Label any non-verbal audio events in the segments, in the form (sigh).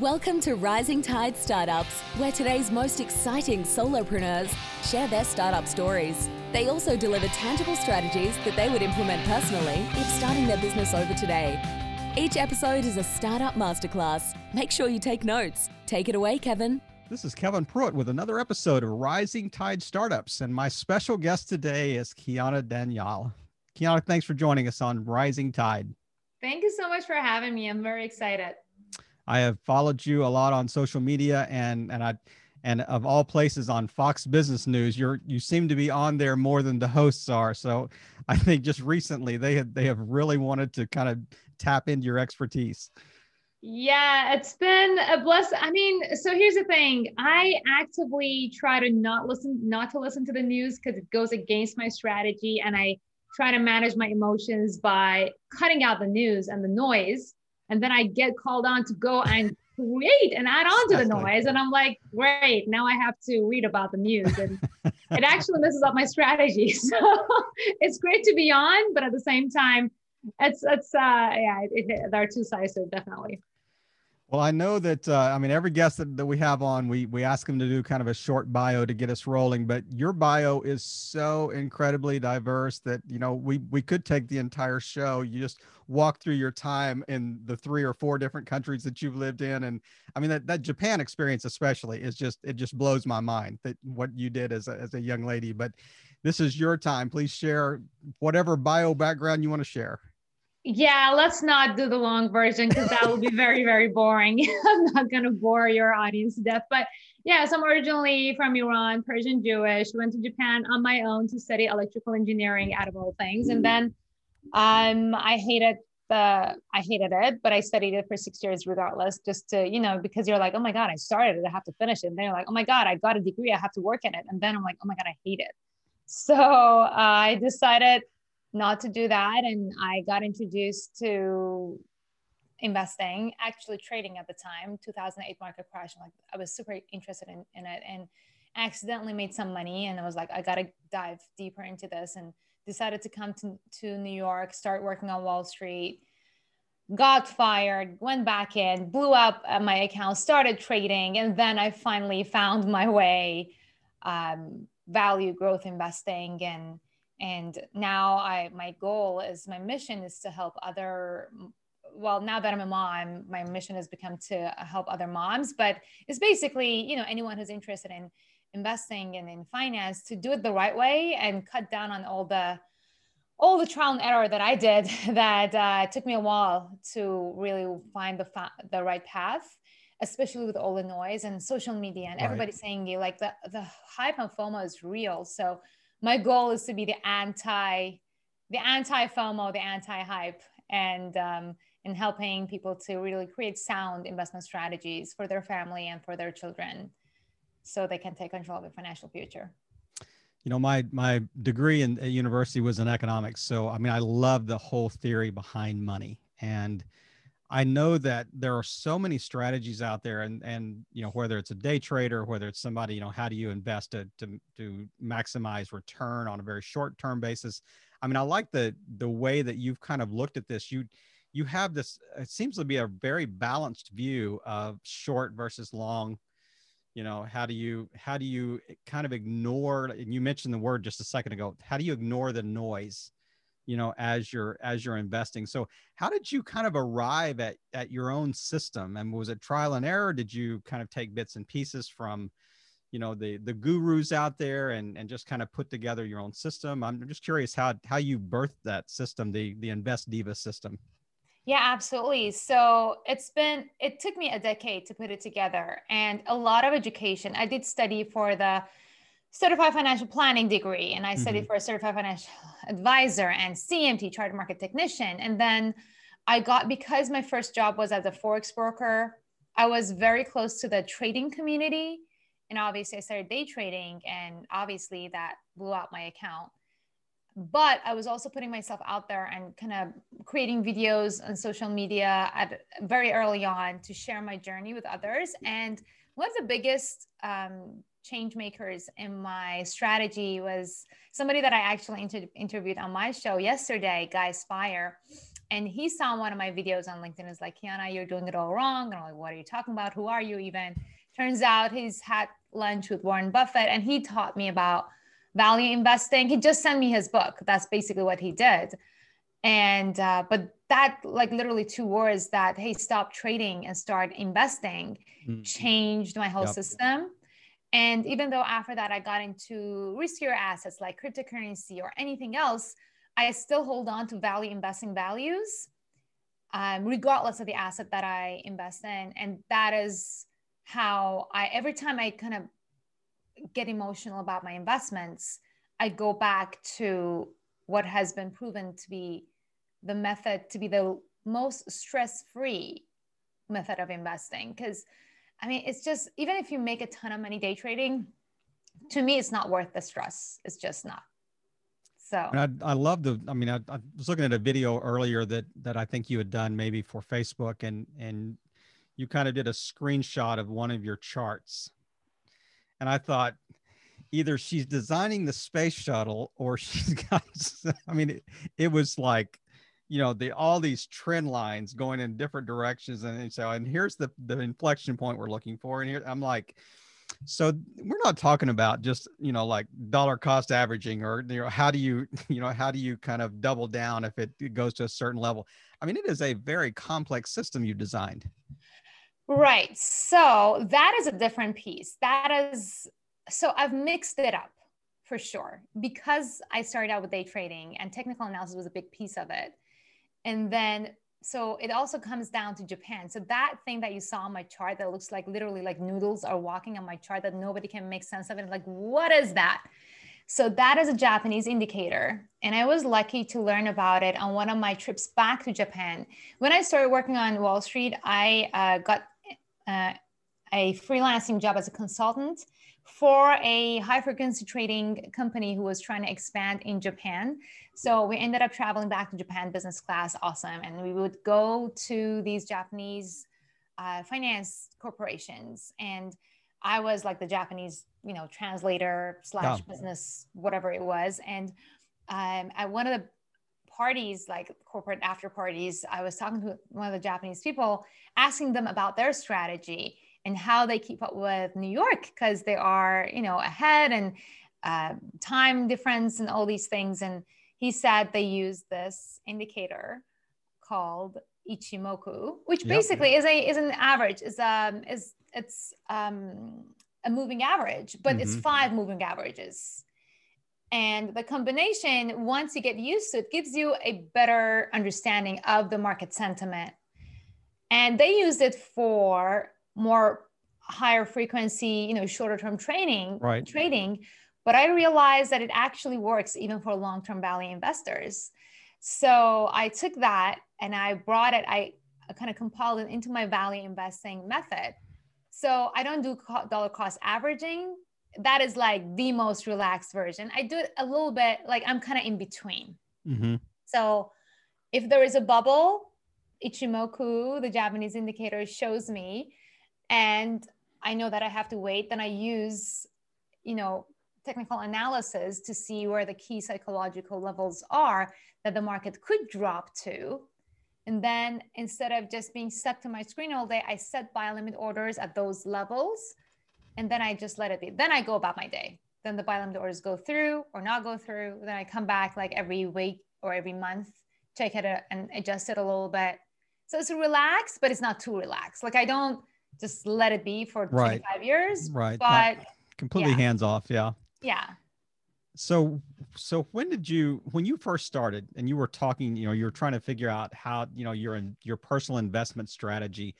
Welcome to Rising Tide Startups, where today's most exciting solopreneurs share their startup stories. They also deliver tangible strategies that they would implement personally if starting their business over today. Each episode is a startup masterclass. Make sure you take notes. Take it away, Kevin. This is Kevin Pruitt with another episode of Rising Tide Startups, and my special guest today is Kiana Daniel. Kiana, thanks for joining us on Rising Tide. Thank you so much for having me. I'm very excited. I have followed you a lot on social media and and I and of all places on Fox Business News, you're you seem to be on there more than the hosts are. So I think just recently they have they have really wanted to kind of tap into your expertise. Yeah, it's been a bless. I mean, so here's the thing. I actively try to not listen, not to listen to the news because it goes against my strategy. And I try to manage my emotions by cutting out the news and the noise and then I get called on to go and create and add on to the noise. And I'm like, great, now I have to read about the news. And (laughs) it actually messes up my strategy. (laughs) So it's great to be on, but at the same time, it's it's uh yeah, it, it, there are two sides to it, definitely. Well, I know that uh, I mean every guest that, that we have on, we we ask them to do kind of a short bio to get us rolling. But your bio is so incredibly diverse that you know we we could take the entire show. You just walk through your time in the three or four different countries that you've lived in, and I mean that that Japan experience especially is just it just blows my mind that what you did as a, as a young lady. But this is your time. Please share whatever bio background you want to share. Yeah, let's not do the long version because that will be very, very boring. (laughs) I'm not going to bore your audience to death. But yeah, so I'm originally from Iran, Persian Jewish, went to Japan on my own to study electrical engineering out of all things. And then um, I hated the, I hated it, but I studied it for six years regardless, just to, you know, because you're like, oh my God, I started it, I have to finish it. And then you're like, oh my God, I got a degree, I have to work in it. And then I'm like, oh my God, I hate it. So uh, I decided not to do that. And I got introduced to investing, actually trading at the time, 2008 market crash. Like I was super interested in, in it and accidentally made some money. And I was like, I got to dive deeper into this and decided to come to, to New York, start working on Wall Street, got fired, went back in, blew up my account, started trading. And then I finally found my way, um, value growth investing and and now i my goal is my mission is to help other well now that i'm a mom my mission has become to help other moms but it's basically you know anyone who's interested in investing and in finance to do it the right way and cut down on all the all the trial and error that i did (laughs) that uh, took me a while to really find the fa- the right path especially with all the noise and social media and right. everybody saying you like the the hype on fomo is real so my goal is to be the anti the anti FOMO, the anti hype, and um, in helping people to really create sound investment strategies for their family and for their children, so they can take control of their financial future. You know, my my degree in at university was in economics, so I mean, I love the whole theory behind money and I know that there are so many strategies out there, and and you know whether it's a day trader, whether it's somebody, you know, how do you invest to to, to maximize return on a very short term basis? I mean, I like the the way that you've kind of looked at this. You you have this. It seems to be a very balanced view of short versus long. You know, how do you how do you kind of ignore? And you mentioned the word just a second ago. How do you ignore the noise? You know as you're as you're investing. So how did you kind of arrive at at your own system? And was it trial and error? Did you kind of take bits and pieces from you know the the gurus out there and and just kind of put together your own system? I'm just curious how how you birthed that system the the invest diva system. Yeah absolutely. So it's been it took me a decade to put it together and a lot of education. I did study for the certified financial planning degree and I studied mm-hmm. for a certified financial advisor and CMT chartered market technician. And then I got because my first job was as a forex broker, I was very close to the trading community. And obviously I started day trading and obviously that blew out my account. But I was also putting myself out there and kind of creating videos on social media at very early on to share my journey with others. And one of the biggest um, change makers in my strategy was somebody that I actually inter- interviewed on my show yesterday, Guy Spier. and he saw one of my videos on LinkedIn. Is like, Kiana, you're doing it all wrong. And I'm like, what are you talking about? Who are you even? Turns out he's had lunch with Warren Buffett, and he taught me about value investing. He just sent me his book. That's basically what he did. And uh, but that like literally two words that hey stop trading and start investing mm-hmm. changed my whole yep. system and even though after that I got into riskier assets like cryptocurrency or anything else, I still hold on to value investing values, um, regardless of the asset that I invest in. And that is how I, every time I kind of get emotional about my investments, I go back to what has been proven to be the method, to be the most stress free method of investing. Because I mean, it's just even if you make a ton of money day trading, to me, it's not worth the stress. It's just not. So and I, I love the. I mean, I, I was looking at a video earlier that that I think you had done maybe for Facebook, and and you kind of did a screenshot of one of your charts, and I thought either she's designing the space shuttle or (laughs) she's got. (laughs) I mean, it, it was like you know the all these trend lines going in different directions and so and here's the the inflection point we're looking for and here i'm like so we're not talking about just you know like dollar cost averaging or you know how do you (laughs) you know how do you kind of double down if it, it goes to a certain level? I mean it is a very complex system you designed. Right. So that is a different piece. That is so i've mixed it up for sure because i started out with day trading and technical analysis was a big piece of it and then, so it also comes down to Japan. So that thing that you saw on my chart that looks like literally like noodles are walking on my chart that nobody can make sense of it. Like, what is that? So that is a Japanese indicator. And I was lucky to learn about it on one of my trips back to Japan. When I started working on Wall Street, I uh, got uh, a freelancing job as a consultant for a high frequency trading company who was trying to expand in Japan. So we ended up traveling back to Japan business class, awesome. And we would go to these Japanese uh, finance corporations. And I was like the Japanese, you know, translator slash oh. business, whatever it was. And um, at one of the parties, like corporate after parties, I was talking to one of the Japanese people, asking them about their strategy and how they keep up with New York because they are, you know, ahead and uh, time difference and all these things. And he said they use this indicator called Ichimoku, which yep. basically is a is an average, is um is it's um a moving average, but mm-hmm. it's five moving averages. And the combination, once you get used to it, gives you a better understanding of the market sentiment. And they use it for more higher frequency, you know, shorter term training, right. trading. But I realized that it actually works even for long term value investors. So I took that and I brought it, I kind of compiled it into my value investing method. So I don't do dollar cost averaging. That is like the most relaxed version. I do it a little bit like I'm kind of in between. Mm-hmm. So if there is a bubble, Ichimoku, the Japanese indicator, shows me and I know that I have to wait, then I use, you know, technical analysis to see where the key psychological levels are that the market could drop to. And then instead of just being stuck to my screen all day, I set buy limit orders at those levels. And then I just let it be. Then I go about my day. Then the buy limit orders go through or not go through. Then I come back like every week or every month, check it and adjust it a little bit. So it's relaxed, but it's not too relaxed. Like I don't just let it be for right. 25 years. Right. But Not completely yeah. hands off. Yeah. Yeah. So, so when did you, when you first started and you were talking, you know, you're trying to figure out how, you know, your, your personal investment strategy,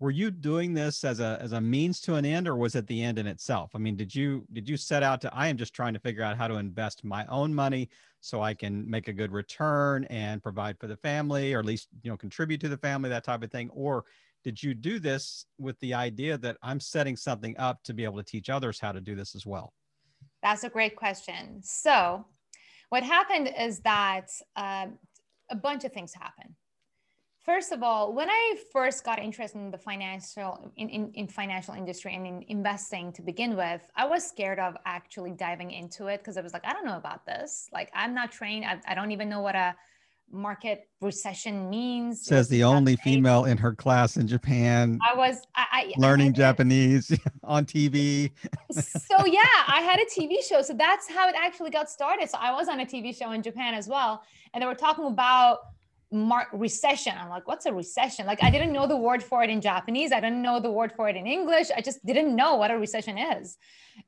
were you doing this as a, as a means to an end or was it the end in itself? I mean, did you, did you set out to, I am just trying to figure out how to invest my own money so I can make a good return and provide for the family, or at least, you know, contribute to the family, that type of thing? Or did you do this with the idea that I'm setting something up to be able to teach others how to do this as well? That's a great question. So, what happened is that uh, a bunch of things happened. First of all, when I first got interested in the financial in, in, in financial industry and in investing to begin with, I was scared of actually diving into it because I was like, I don't know about this. Like, I'm not trained. I, I don't even know what a market recession means. Says the only female in her class in Japan. I was I, I learning I, Japanese (laughs) on TV. so (laughs) yeah, I had a TV show. So that's how it actually got started. So I was on a TV show in Japan as well, and they were talking about mark recession. I'm like, what's a recession? Like I didn't know the word for it in Japanese. I didn't know the word for it in English. I just didn't know what a recession is.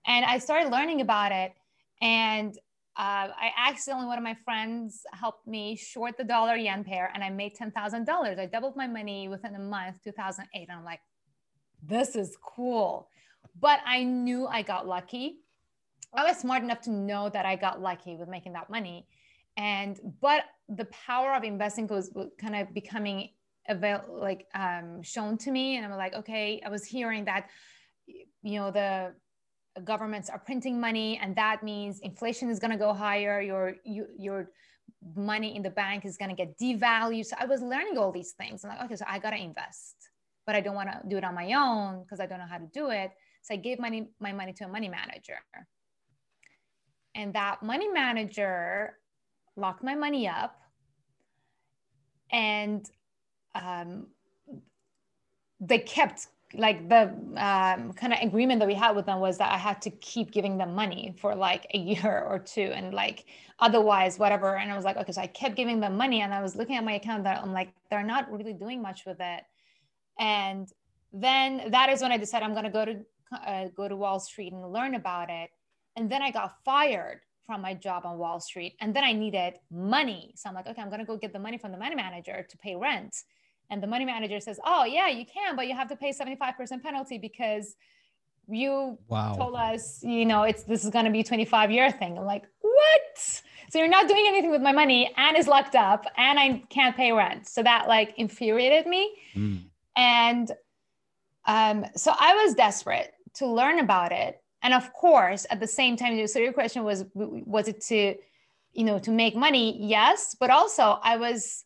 And I started learning about it. And uh, I accidentally, one of my friends helped me short the dollar yen pair and I made $10,000. I doubled my money within a month, 2008. And I'm like, this is cool. But I knew I got lucky. I was smart enough to know that I got lucky with making that money and but the power of investing was kind of becoming avail like um, shown to me and i'm like okay i was hearing that you know the governments are printing money and that means inflation is going to go higher your you, your money in the bank is going to get devalued. So i was learning all these things. I'm like okay so i got to invest but i don't want to do it on my own because i don't know how to do it. So i gave money my money to a money manager. And that money manager locked my money up and um, they kept like the um, kind of agreement that we had with them was that I had to keep giving them money for like a year or two and like otherwise whatever and I was like okay so I kept giving them money and I was looking at my account that I'm like they're not really doing much with it and then that is when I decided I'm going to go to uh, go to Wall Street and learn about it and then I got fired from my job on Wall Street. And then I needed money. So I'm like, okay, I'm going to go get the money from the money manager to pay rent. And the money manager says, oh, yeah, you can, but you have to pay 75% penalty because you wow. told us, you know, it's this is going to be 25 year thing. I'm like, what? So you're not doing anything with my money and is locked up and I can't pay rent. So that like infuriated me. Mm. And um, so I was desperate to learn about it and of course at the same time so your question was was it to you know to make money yes but also i was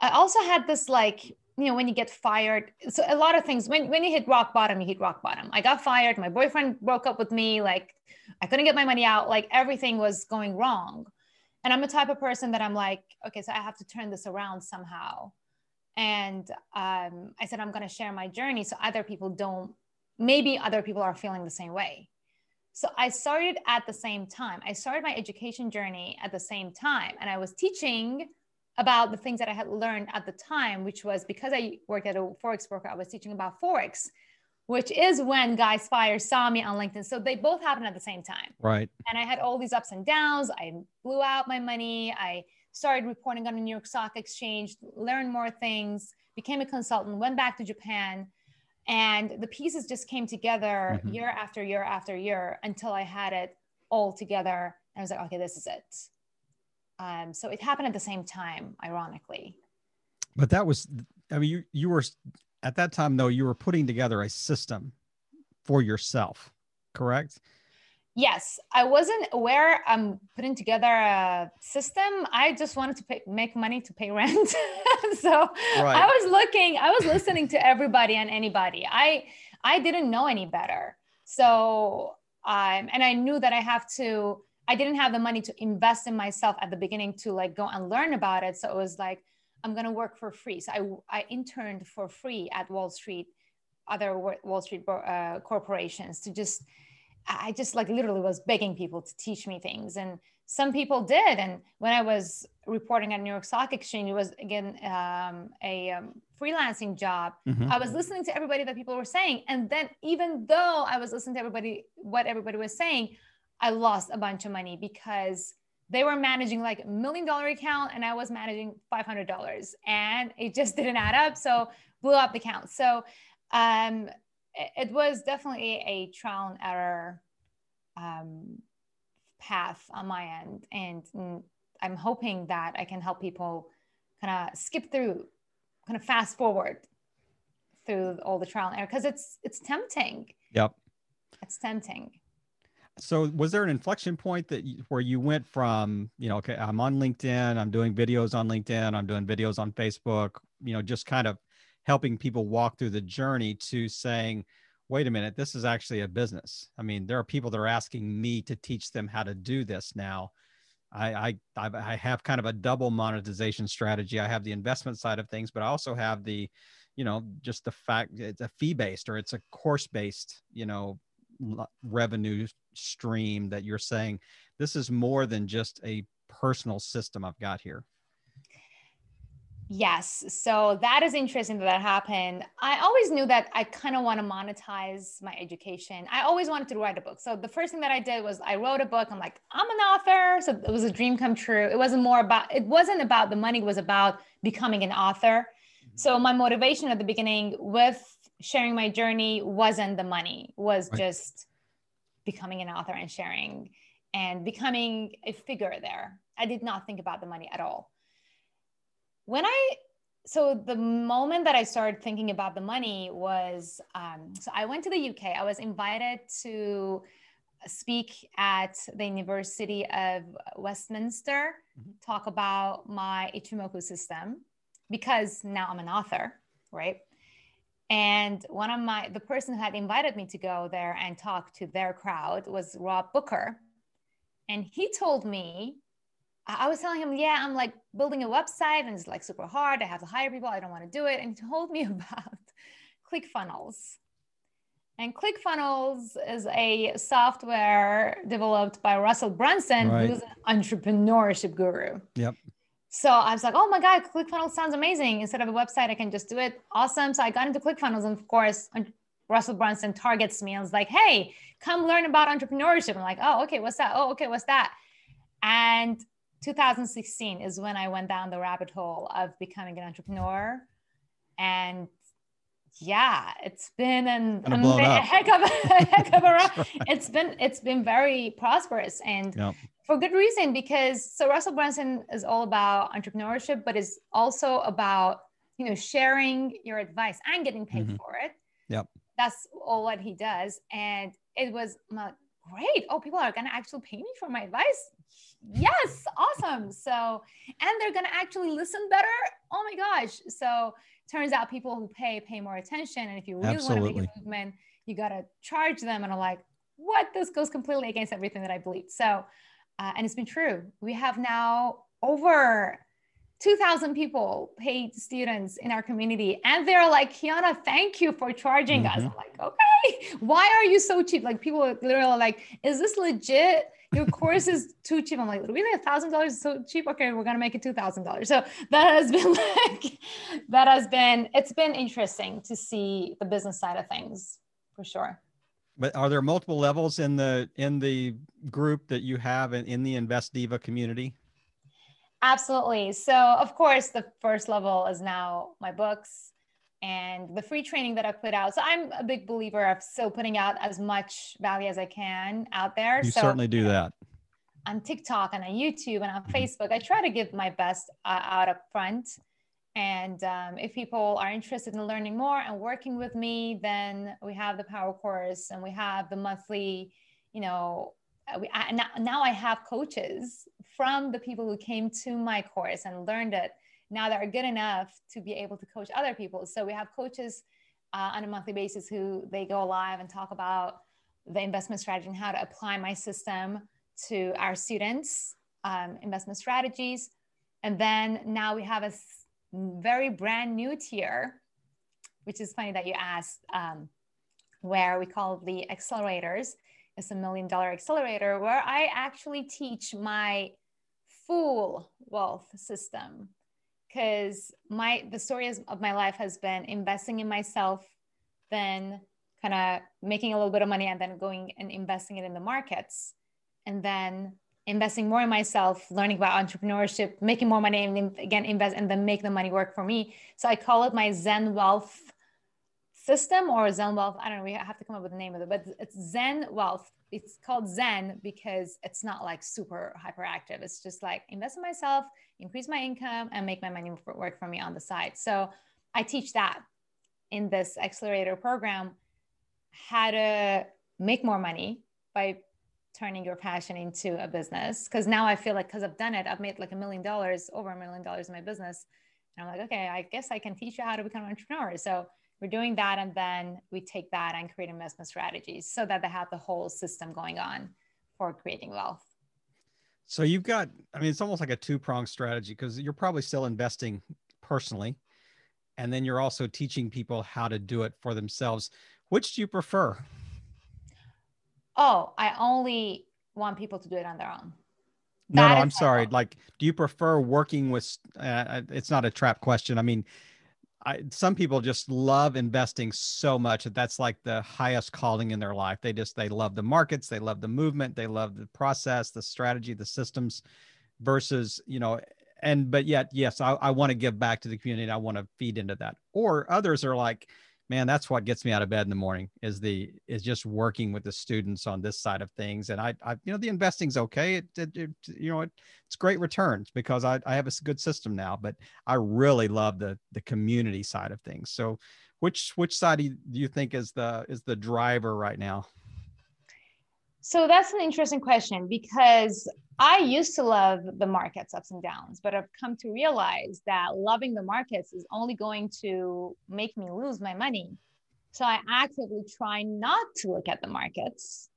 i also had this like you know when you get fired so a lot of things when, when you hit rock bottom you hit rock bottom i got fired my boyfriend broke up with me like i couldn't get my money out like everything was going wrong and i'm a type of person that i'm like okay so i have to turn this around somehow and um, i said i'm going to share my journey so other people don't maybe other people are feeling the same way so I started at the same time. I started my education journey at the same time. And I was teaching about the things that I had learned at the time, which was because I worked at a Forex broker, I was teaching about Forex, which is when Guy Spier saw me on LinkedIn. So they both happened at the same time. Right. And I had all these ups and downs. I blew out my money. I started reporting on the New York Stock Exchange, learned more things, became a consultant, went back to Japan and the pieces just came together mm-hmm. year after year after year until i had it all together and i was like okay this is it um, so it happened at the same time ironically but that was i mean you you were at that time though you were putting together a system for yourself correct Yes, I wasn't aware I'm putting together a system. I just wanted to pay, make money to pay (laughs) rent. so right. I was looking, I was listening to everybody and anybody. I I didn't know any better. So um, and I knew that I have to. I didn't have the money to invest in myself at the beginning to like go and learn about it. So it was like I'm gonna work for free. So I I interned for free at Wall Street, other Wall Street uh, corporations to just I just like literally was begging people to teach me things. And some people did. And when I was reporting at New York Stock Exchange, it was again um, a um, freelancing job. Mm-hmm. I was listening to everybody that people were saying. And then even though I was listening to everybody, what everybody was saying, I lost a bunch of money because they were managing like a million dollar account and I was managing $500 and it just (laughs) didn't add up. So blew up the account. So um, it was definitely a trial and error um, path on my end and i'm hoping that i can help people kind of skip through kind of fast forward through all the trial and error because it's it's tempting yep it's tempting so was there an inflection point that you, where you went from you know okay i'm on linkedin i'm doing videos on linkedin i'm doing videos on facebook you know just kind of helping people walk through the journey to saying, wait a minute, this is actually a business. I mean, there are people that are asking me to teach them how to do this now. I, I I have kind of a double monetization strategy. I have the investment side of things, but I also have the, you know, just the fact it's a fee based or it's a course based, you know, revenue stream that you're saying this is more than just a personal system I've got here. Yes. So that is interesting that that happened. I always knew that I kind of want to monetize my education. I always wanted to write a book. So the first thing that I did was I wrote a book. I'm like, I'm an author. So it was a dream come true. It wasn't more about, it wasn't about the money, it was about becoming an author. Mm-hmm. So my motivation at the beginning with sharing my journey wasn't the money, was right. just becoming an author and sharing and becoming a figure there. I did not think about the money at all when I so the moment that I started thinking about the money was um, so I went to the UK. I was invited to speak at the University of Westminster, mm-hmm. talk about my Ichimoku system because now I'm an author, right? And one of my the person who had invited me to go there and talk to their crowd was Rob Booker. And he told me I was telling him, yeah, I'm like building a website and it's like super hard. I have to hire people. I don't want to do it. And he told me (laughs) about ClickFunnels. And ClickFunnels is a software developed by Russell Brunson, right. who's an entrepreneurship guru. Yep. So I was like, oh my God, ClickFunnels sounds amazing. Instead of a website, I can just do it. Awesome. So I got into ClickFunnels. And of course, Russell Brunson targets me and was like, hey, come learn about entrepreneurship. I'm like, oh, okay, what's that? Oh, okay, what's that? And 2016 is when I went down the rabbit hole of becoming an entrepreneur. And yeah, it's been an, (laughs) a heck of a, heck of a run. It's been it's been very prosperous and yep. for good reason because so Russell Brunson is all about entrepreneurship, but is also about you know sharing your advice and getting paid mm-hmm. for it. Yep. That's all what he does. And it was like, great. Oh, people are gonna actually pay me for my advice yes awesome so and they're going to actually listen better oh my gosh so turns out people who pay pay more attention. And if you really want to make a movement you got to charge them. And i'm like what? This goes completely against everything that i believe. So uh, and it's been true. We have now over 2000 people paid students in our community. And they're like kiana thank you for charging mm-hmm. us i'm like okay. Why are you so cheap? Like people are literally like is this legit your course is too cheap. I'm like, really, a thousand dollars is so cheap. Okay, we're gonna make it two thousand dollars. So that has been (laughs) like, that has been, it's been interesting to see the business side of things for sure. But are there multiple levels in the in the group that you have in, in the Invest Diva community? Absolutely. So of course, the first level is now my books and the free training that I put out. So I'm a big believer of still putting out as much value as I can out there. You so, certainly do that. On TikTok and on YouTube and on mm-hmm. Facebook, I try to give my best uh, out up front. And um, if people are interested in learning more and working with me, then we have the Power Course and we have the monthly, you know, uh, we, I, now, now I have coaches from the people who came to my course and learned it now that are good enough to be able to coach other people. So we have coaches uh, on a monthly basis who they go live and talk about the investment strategy and how to apply my system to our students, um, investment strategies. And then now we have a very brand new tier, which is funny that you asked, um, where we call the accelerators. It's a million dollar accelerator where I actually teach my full wealth system because my the story of my life has been investing in myself then kind of making a little bit of money and then going and investing it in the markets and then investing more in myself learning about entrepreneurship making more money and then again invest and then make the money work for me. So i call it my zen wealth system or zen wealth i don't know we have to come up with the name of it but it's zen wealth it's called zen because it's not like super hyperactive. It's just like invest in myself increase my income and make my money work for me on the side. So i teach that in this accelerator program how to make more money by turning your passion into a business. Because now i feel like because i've done it i've made like a million dollars over a million dollars in my business. And i'm like okay i guess i can teach you how to become an entrepreneur. So we're doing that and then we take that and create investment strategies so that they have the whole system going on for creating wealth So you've got, I mean, it's almost like a two pronged strategy because you're probably still investing personally. And then you're also teaching people how to do it for themselves. Which do you prefer? Oh, I only want people to do it on their own. No, no, I'm sorry. Like, do you prefer working with? Uh, it's not a trap question. I mean, I, some people just love investing so much that that's like the highest calling in their life. They just they love the markets, they love the movement, they love the process, the strategy, the systems, versus you know, and but yet yes, I, I want to give back to the community. I want to feed into that. Or others are like, man that's what gets me out of bed in the morning is the is just working with the students on this side of things. And i, I you know the investing's okay. It, it, it you know it, it's great returns because I, I have a good system now but i really love the the community side of things. So which which side do you, do you think is the is the driver right now so that's an interesting question because I used to love the markets ups and downs, but I've come to realize that loving the markets is only going to make me lose my money. So I actively try not to look at the markets,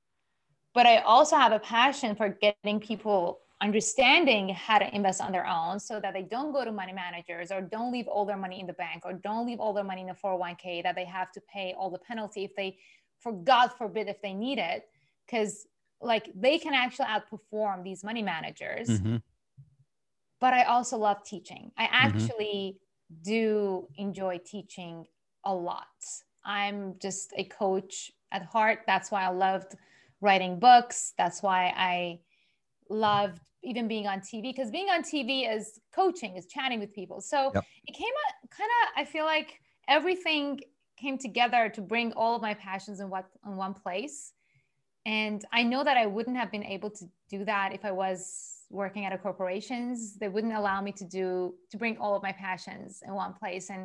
but I also have a passion for getting people understanding how to invest on their own so that they don't go to money managers or don't leave all their money in the bank or don't leave all their money in a 401k that they have to pay all the penalty if they for god forbid if they need it because like they can actually outperform these money managers mm-hmm. but i also love teaching i mm-hmm. actually mm-hmm. do enjoy teaching a lot i'm just a coach at heart that's why i loved writing books that's why i loved even being on tv because being on tv is coaching is chatting with people so yep. it came out kind of i feel like everything came together to bring all of my passions in what in one place and I know that I wouldn't have been able to do that if I was working at a corporations. They wouldn't allow me to do to bring all of my passions in one place. And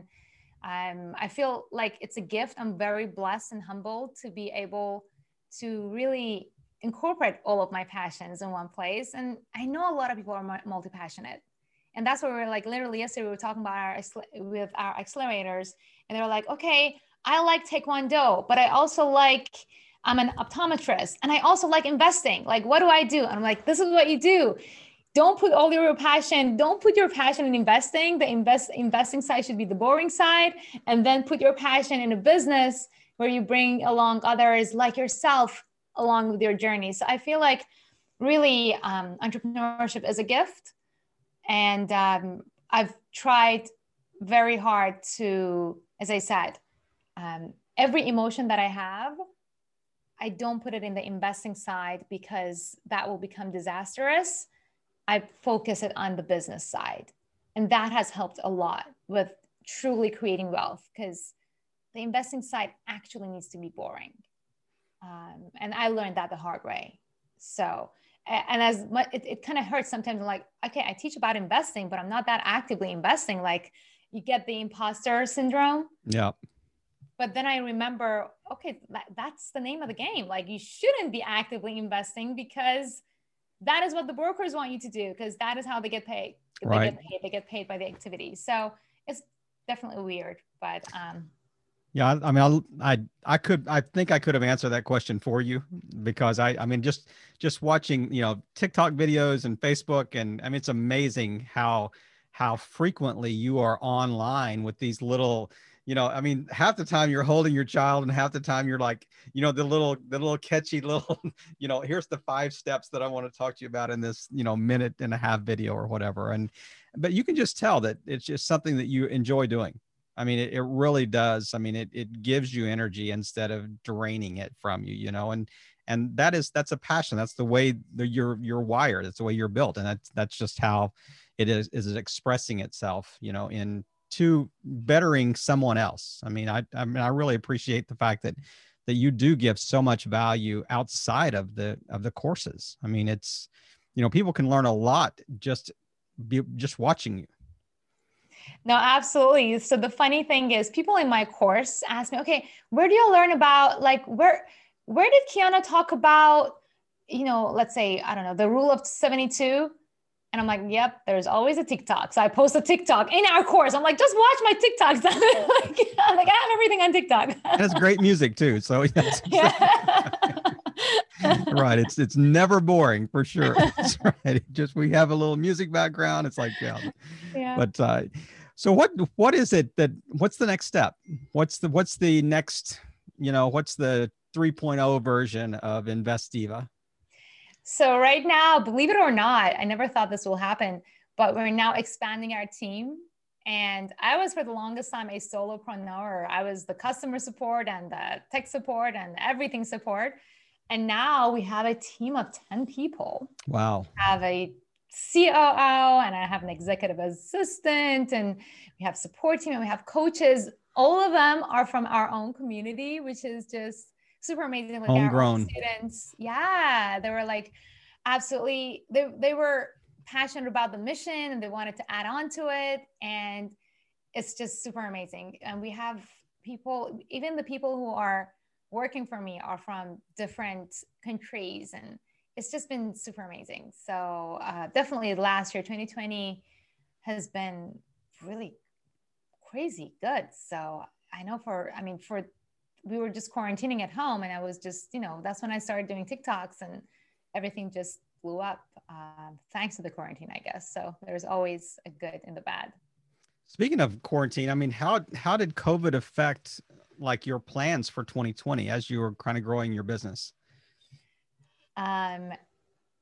um, I feel like it's a gift. I'm very blessed and humbled to be able to really incorporate all of my passions in one place. And I know a lot of people are multi passionate. And that's what we are like literally yesterday we were talking about our with our accelerators, and they were like, okay, I like Taekwondo, but I also like I'm an optometrist and I also like investing. Like, what do I do? And I'm like, this is what you do. Don't put all your passion, don't put your passion in investing. The invest investing side should be the boring side. And then put your passion in a business where you bring along others like yourself along with your journey. So I feel like really um, entrepreneurship is a gift. And um, I've tried very hard to, as I said, um, every emotion that I have, I don't put it in the investing side because that will become disastrous. I focus it on the business side. And that has helped a lot with truly creating wealth because the investing side actually needs to be boring. Um, and I learned that the hard way. So, and as much, it, it kind of hurts sometimes. I'm like, okay, I teach about investing, but I'm not that actively investing. Like, you get the imposter syndrome. Yeah. But then I remember, okay, that, that's the name of the game. Like you shouldn't be actively investing because that is what the brokers want you to do because that is how they get paid. They right. get paid. They get paid by the activity. So it's definitely weird, but um, yeah, I, mean, I, I, I could, I think I could have answered that question for you because I, I mean, just, just watching, you know, TikTok videos and Facebook, and I mean, it's amazing how, how frequently you are online with these little, you know, I mean, half the time you're holding your child, and half the time you're like, you know, the little, the little catchy little, (laughs) you know, here's the five steps that I want to talk to you about in this, you know, minute and a half video or whatever. And, but you can just tell that it's just something that you enjoy doing. I mean, it, it really does. I mean, it, it gives you energy instead of draining it from you, you know, and, and that is, that's a passion. That's the way that you're, you're wired. That's the way you're built. And that's, that's just how it is, is expressing itself, you know, in to bettering someone else. I mean, I, I mean, I really appreciate the fact that that you do give so much value outside of the of the courses. I mean, it's you know, people can learn a lot just be just watching you. No, absolutely. So the funny thing is people in my course ask me, okay, where do you learn about like where where did Kiana talk about, you know, let's say, I don't know, the rule of 72? And I'm like, yep, there's always a TikTok. So I post a TikTok in our course. I'm like, just watch my TikToks. (laughs) like, (laughs) like, I have everything on TikTok. That's great music too. So (laughs) yes. yeah. right. It's it's never boring for sure. That's right. Just we have a little music background. It's like yeah. yeah. But uh, so what what is it that what's the next step? What's the what's the next you know what's the 3.0 version of Invest Diva? So right now, believe it or not, I never thought this will happen, but we're now expanding our team. And I was for the longest time a solopreneur. I was the customer support and the tech support and everything support. And now we have a team of 10 people. Wow. We have a COO and I have an executive assistant and we have support team and we have coaches. All of them are from our own community, which is just super amazing with Homegrown. our students. Yeah, they were like absolutely they they were passionate about the mission and they wanted to add on to it and it's just super amazing. And we have people even the people who are working for me are from different countries and it's just been super amazing. So uh, definitely last year, 2020 has been really crazy good. So I know for, I mean, for we were just quarantining at home and I was just, you know, that's when I started doing TikToks and everything just blew up uh, thanks to the quarantine, I guess. So there's always a good and the bad. Speaking of quarantine, I mean, how how did COVID affect like your plans for 2020 as you were kind of growing your business? Um,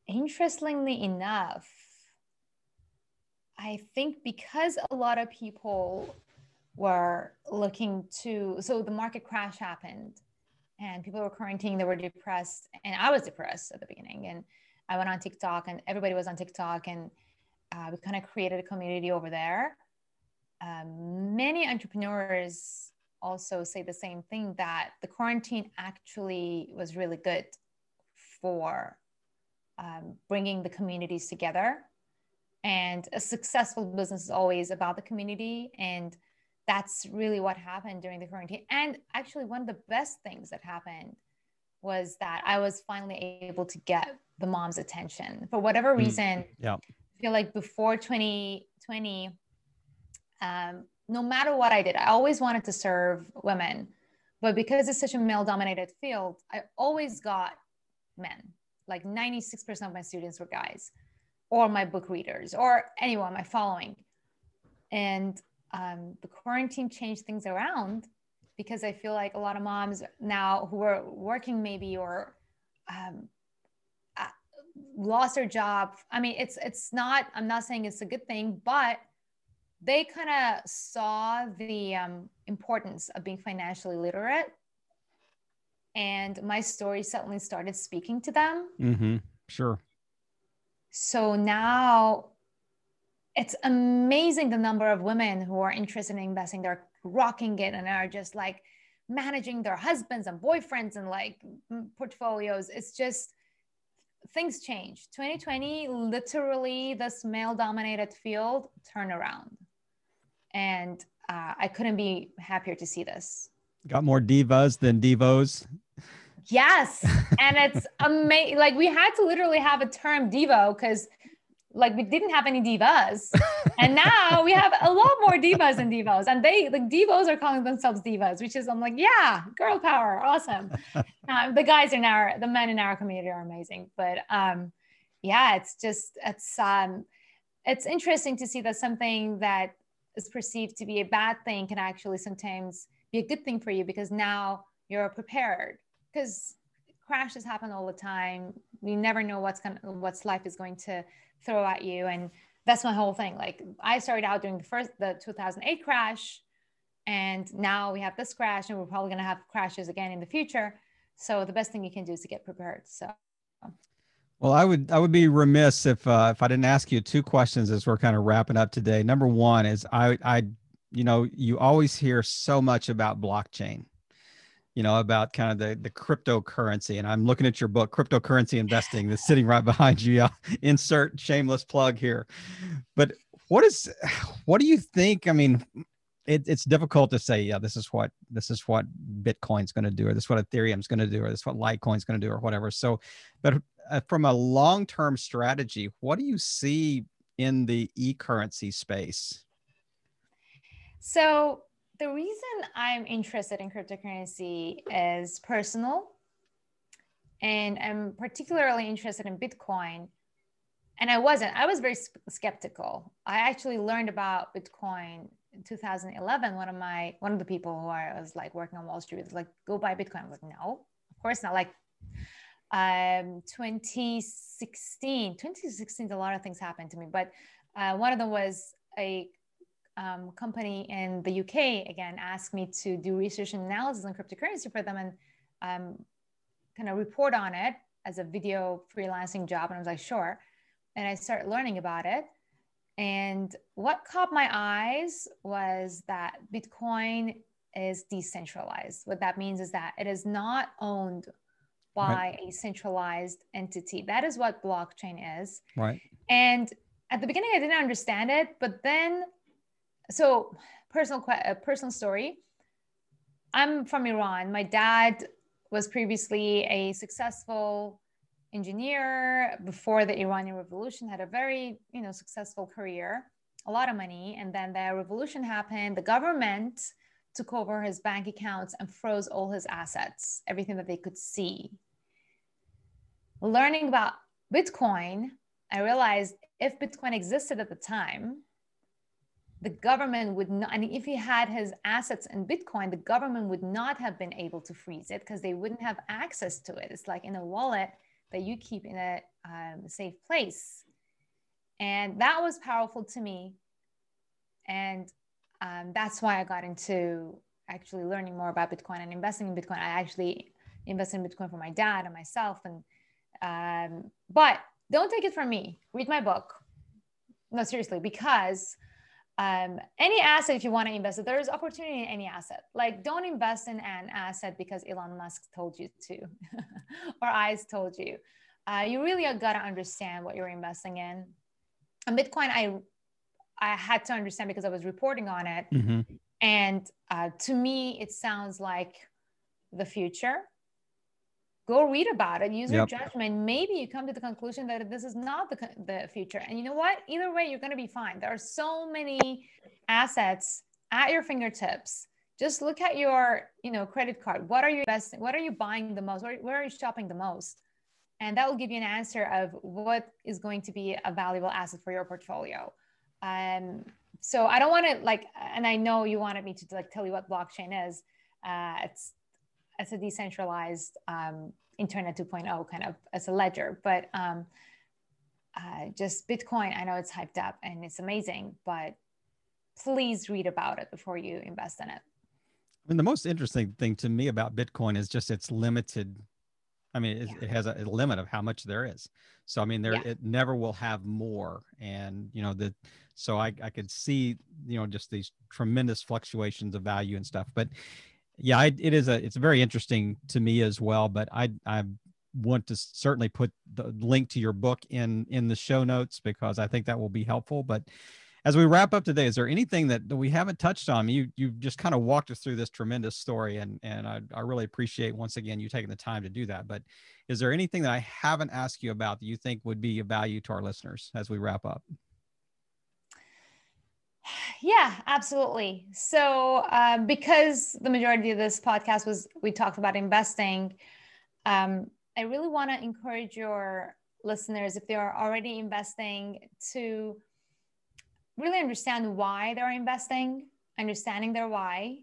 interestingly enough, I think because a lot of people were looking to so the market crash happened and people were quarantining they were depressed and i was depressed at the beginning. And i went on tiktok and everybody was on tiktok and uh, we kind of created a community over there. Um, many entrepreneurs also say the same thing that the quarantine actually was really good for um, bringing the communities together. And a successful business is always about the community and that's really what happened during the quarantine. And actually, one of the best things that happened was that I was finally able to get the mom's attention for whatever hmm. reason. Mm, yeah. I feel like before 2020, um, no matter what I did, I always wanted to serve women. But because it's such a male dominated field, I always got men. Like 96% of my students were guys, or my book readers, or anyone, my following. And um, the quarantine changed things around because I feel like a lot of moms now who are working maybe or um, uh, lost their job. I mean, it's it's not. I'm not saying it's a good thing, but they kind of saw the um, importance of being financially literate, and my story suddenly started speaking to them. Mm-hmm. Sure. So now it's amazing the number of women who are interested in investing. They're rocking it and are just like managing their husbands and boyfriends and like portfolios. It's just things change. 2020 literally this male dominated field turn around. And uh, i couldn't be happier to see this. Got more divas than divos yes. And it's amazing like we had to literally have a term divo because like we didn't have any divas. (laughs) And now we have a lot more divas and divos and they like divos are calling themselves divas which is i'm like yeah girl power. Awesome. (laughs) Uh, the guys in our the men in our community are amazing. But um yeah it's just it's um it's interesting to see that something that is perceived to be a bad thing can actually sometimes be a good thing for you because now you're prepared. Because crashes happen all the time. You never know what's going what's life is going to throw at you. And that's my whole thing. Like i started out during the first the 2008 crash and now we have this crash and we're probably going to have crashes again in the future. So the best thing you can do is to get prepared. So well i would i would be remiss if uh, if i didn't ask you two questions as we're kind of wrapping up today. Number one is i i you know you always hear so much about blockchain you know, about kind of the, the cryptocurrency. And I'm looking at your book, Cryptocurrency Investing, that's sitting right behind you. (laughs) Insert shameless plug here. But what is, (sighs) what do you think? I mean, it, it's difficult to say, yeah, this is what, this is what Bitcoin's going to do, or this is what Ethereum's going to do, or this is what Litecoin's going to do, or whatever. So, but uh, from a long-term strategy, what do you see in the e-currency space? So the reason I'm interested in cryptocurrency is personal. and I'm particularly interested in Bitcoin. And I wasn't, I was very skeptical. I actually learned about Bitcoin in 2011. One of my, one of the people who I was like working on Wall Street was like, go buy Bitcoin. I was like, no, of course not. Like um, 2016, 2016, a lot of things happened to me, but uh, one of them was a um, company in the UK again asked me to do research and analysis on cryptocurrency for them and um, kind of report on it as a video freelancing job. And I was like, sure. And I started learning about it. And what caught my eyes was that Bitcoin is decentralized. What that means is that it is not owned by right. a centralized entity. That is what blockchain is. Right. And at the beginning, I didn't understand it, but then, so personal, a uh, personal story. I'm from Iran. My dad was previously a successful engineer before the Iranian Revolution, had a very, you know, successful career, a lot of money. And then the revolution happened. The government took over his bank accounts and froze all his assets, everything that they could see. Learning about Bitcoin, I realized if Bitcoin existed at the time, the government would not, and if he had his assets in Bitcoin, the government would not have been able to freeze it because they wouldn't have access to it. It's like in a wallet that you keep in a um, safe place. And that was powerful to me. And um, that's why I got into actually learning more about Bitcoin and investing in Bitcoin. I actually invested in Bitcoin for my dad and myself. And, um, but don't take it from me. Read my book. No, seriously, because um, any asset, if you want to invest, there is opportunity in any asset. Like, don't invest in an asset because Elon Musk told you to, (laughs) or ICE told you. Uh, you really got to understand what you're investing in. And Bitcoin, I I had to understand because I was reporting on it, mm-hmm. and uh, to me, it sounds like the future go read about it use yep. your judgment. Maybe you come to the conclusion that this is not the, the future. And you know what? Either way you're going to be fine. There are so many assets at your fingertips. Just look at your you know credit card. What are you investing what are you buying the most? Where, where are you shopping the most? And that will give you an answer of what is going to be a valuable asset for your portfolio. Um, so i don't want to like and i know you wanted me to like tell you what blockchain is. Uh, it's as a decentralized um, internet 2.0 kind of as a ledger. But um, uh, just bitcoin i know it's hyped up and it's amazing but please read about it before you invest in it. I mean, the most interesting thing to me about bitcoin is just its limited i mean it, yeah. it has a, a, limit of how much there is. So i mean there yeah. it never will have more. And you know the so I, I could see you know just these tremendous fluctuations of value and stuff. But yeah, I, it is a it's very interesting to me as well. But I I want to certainly put the link to your book in in the show notes because I think that will be helpful. But as we wrap up today, is there anything that, we haven't touched on? You you've just kind of walked us through this tremendous story, and and I, I really appreciate once again you taking the time to do that. But is there anything that I haven't asked you about that you think would be of value to our listeners as we wrap up? Yeah, absolutely. So, um, because the majority of this podcast was we talked about investing, um, I really want to encourage your listeners, if they are already investing, to really understand why they're investing, understanding their why.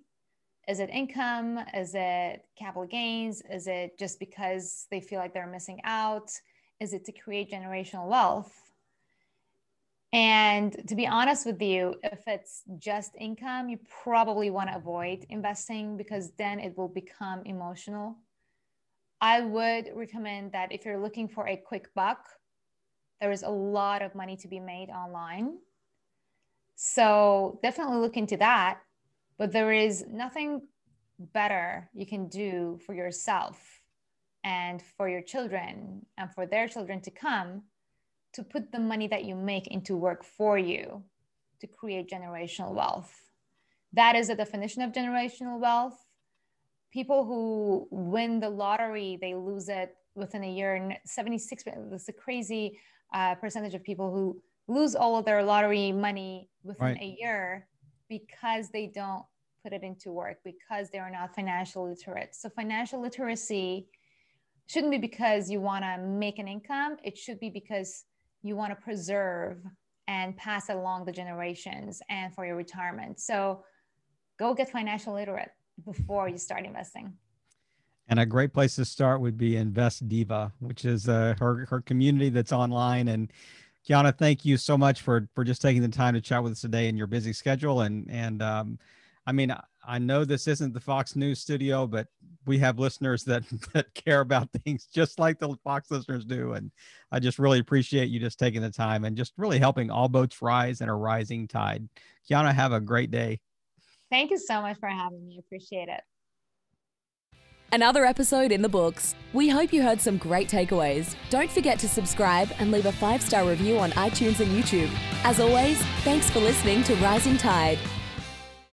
Is it income? Is it capital gains? Is it just because they feel like they're missing out? Is it to create generational wealth? And to be honest with you, if it's just income, you probably want to avoid investing because then it will become emotional. I would recommend that if you're looking for a quick buck, there is a lot of money to be made online. So definitely look into that. But there is nothing better you can do for yourself and for your children and for their children to come to put the money that you make into work for you to create generational wealth. That is the definition of generational wealth. People who win the lottery, they lose it within a year. And 76, that's a crazy uh, percentage of people who lose all of their lottery money within right. a year because they don't put it into work, because they are not financial literate. So, financial literacy shouldn't be because you want to make an income. It should be because you want to preserve and pass along the generations and for your retirement. So go get financial literate before you start investing. And a great place to start would be Invest Diva, which is uh, her her community that's online. And Kiana, thank you so much for for just taking the time to chat with us today in your busy schedule. And and um, I mean, I know this isn't the Fox News studio, but we have listeners that (laughs) that care about things just like the Fox listeners do. And I just really appreciate you just taking the time and just really helping all boats rise in a rising tide. Kiana, have a great day. Thank you so much for having me. Appreciate it. Another episode in the books. We hope you heard some great takeaways. Don't forget to subscribe and leave a five star review on iTunes and YouTube. As always, thanks for listening to Rising Tide.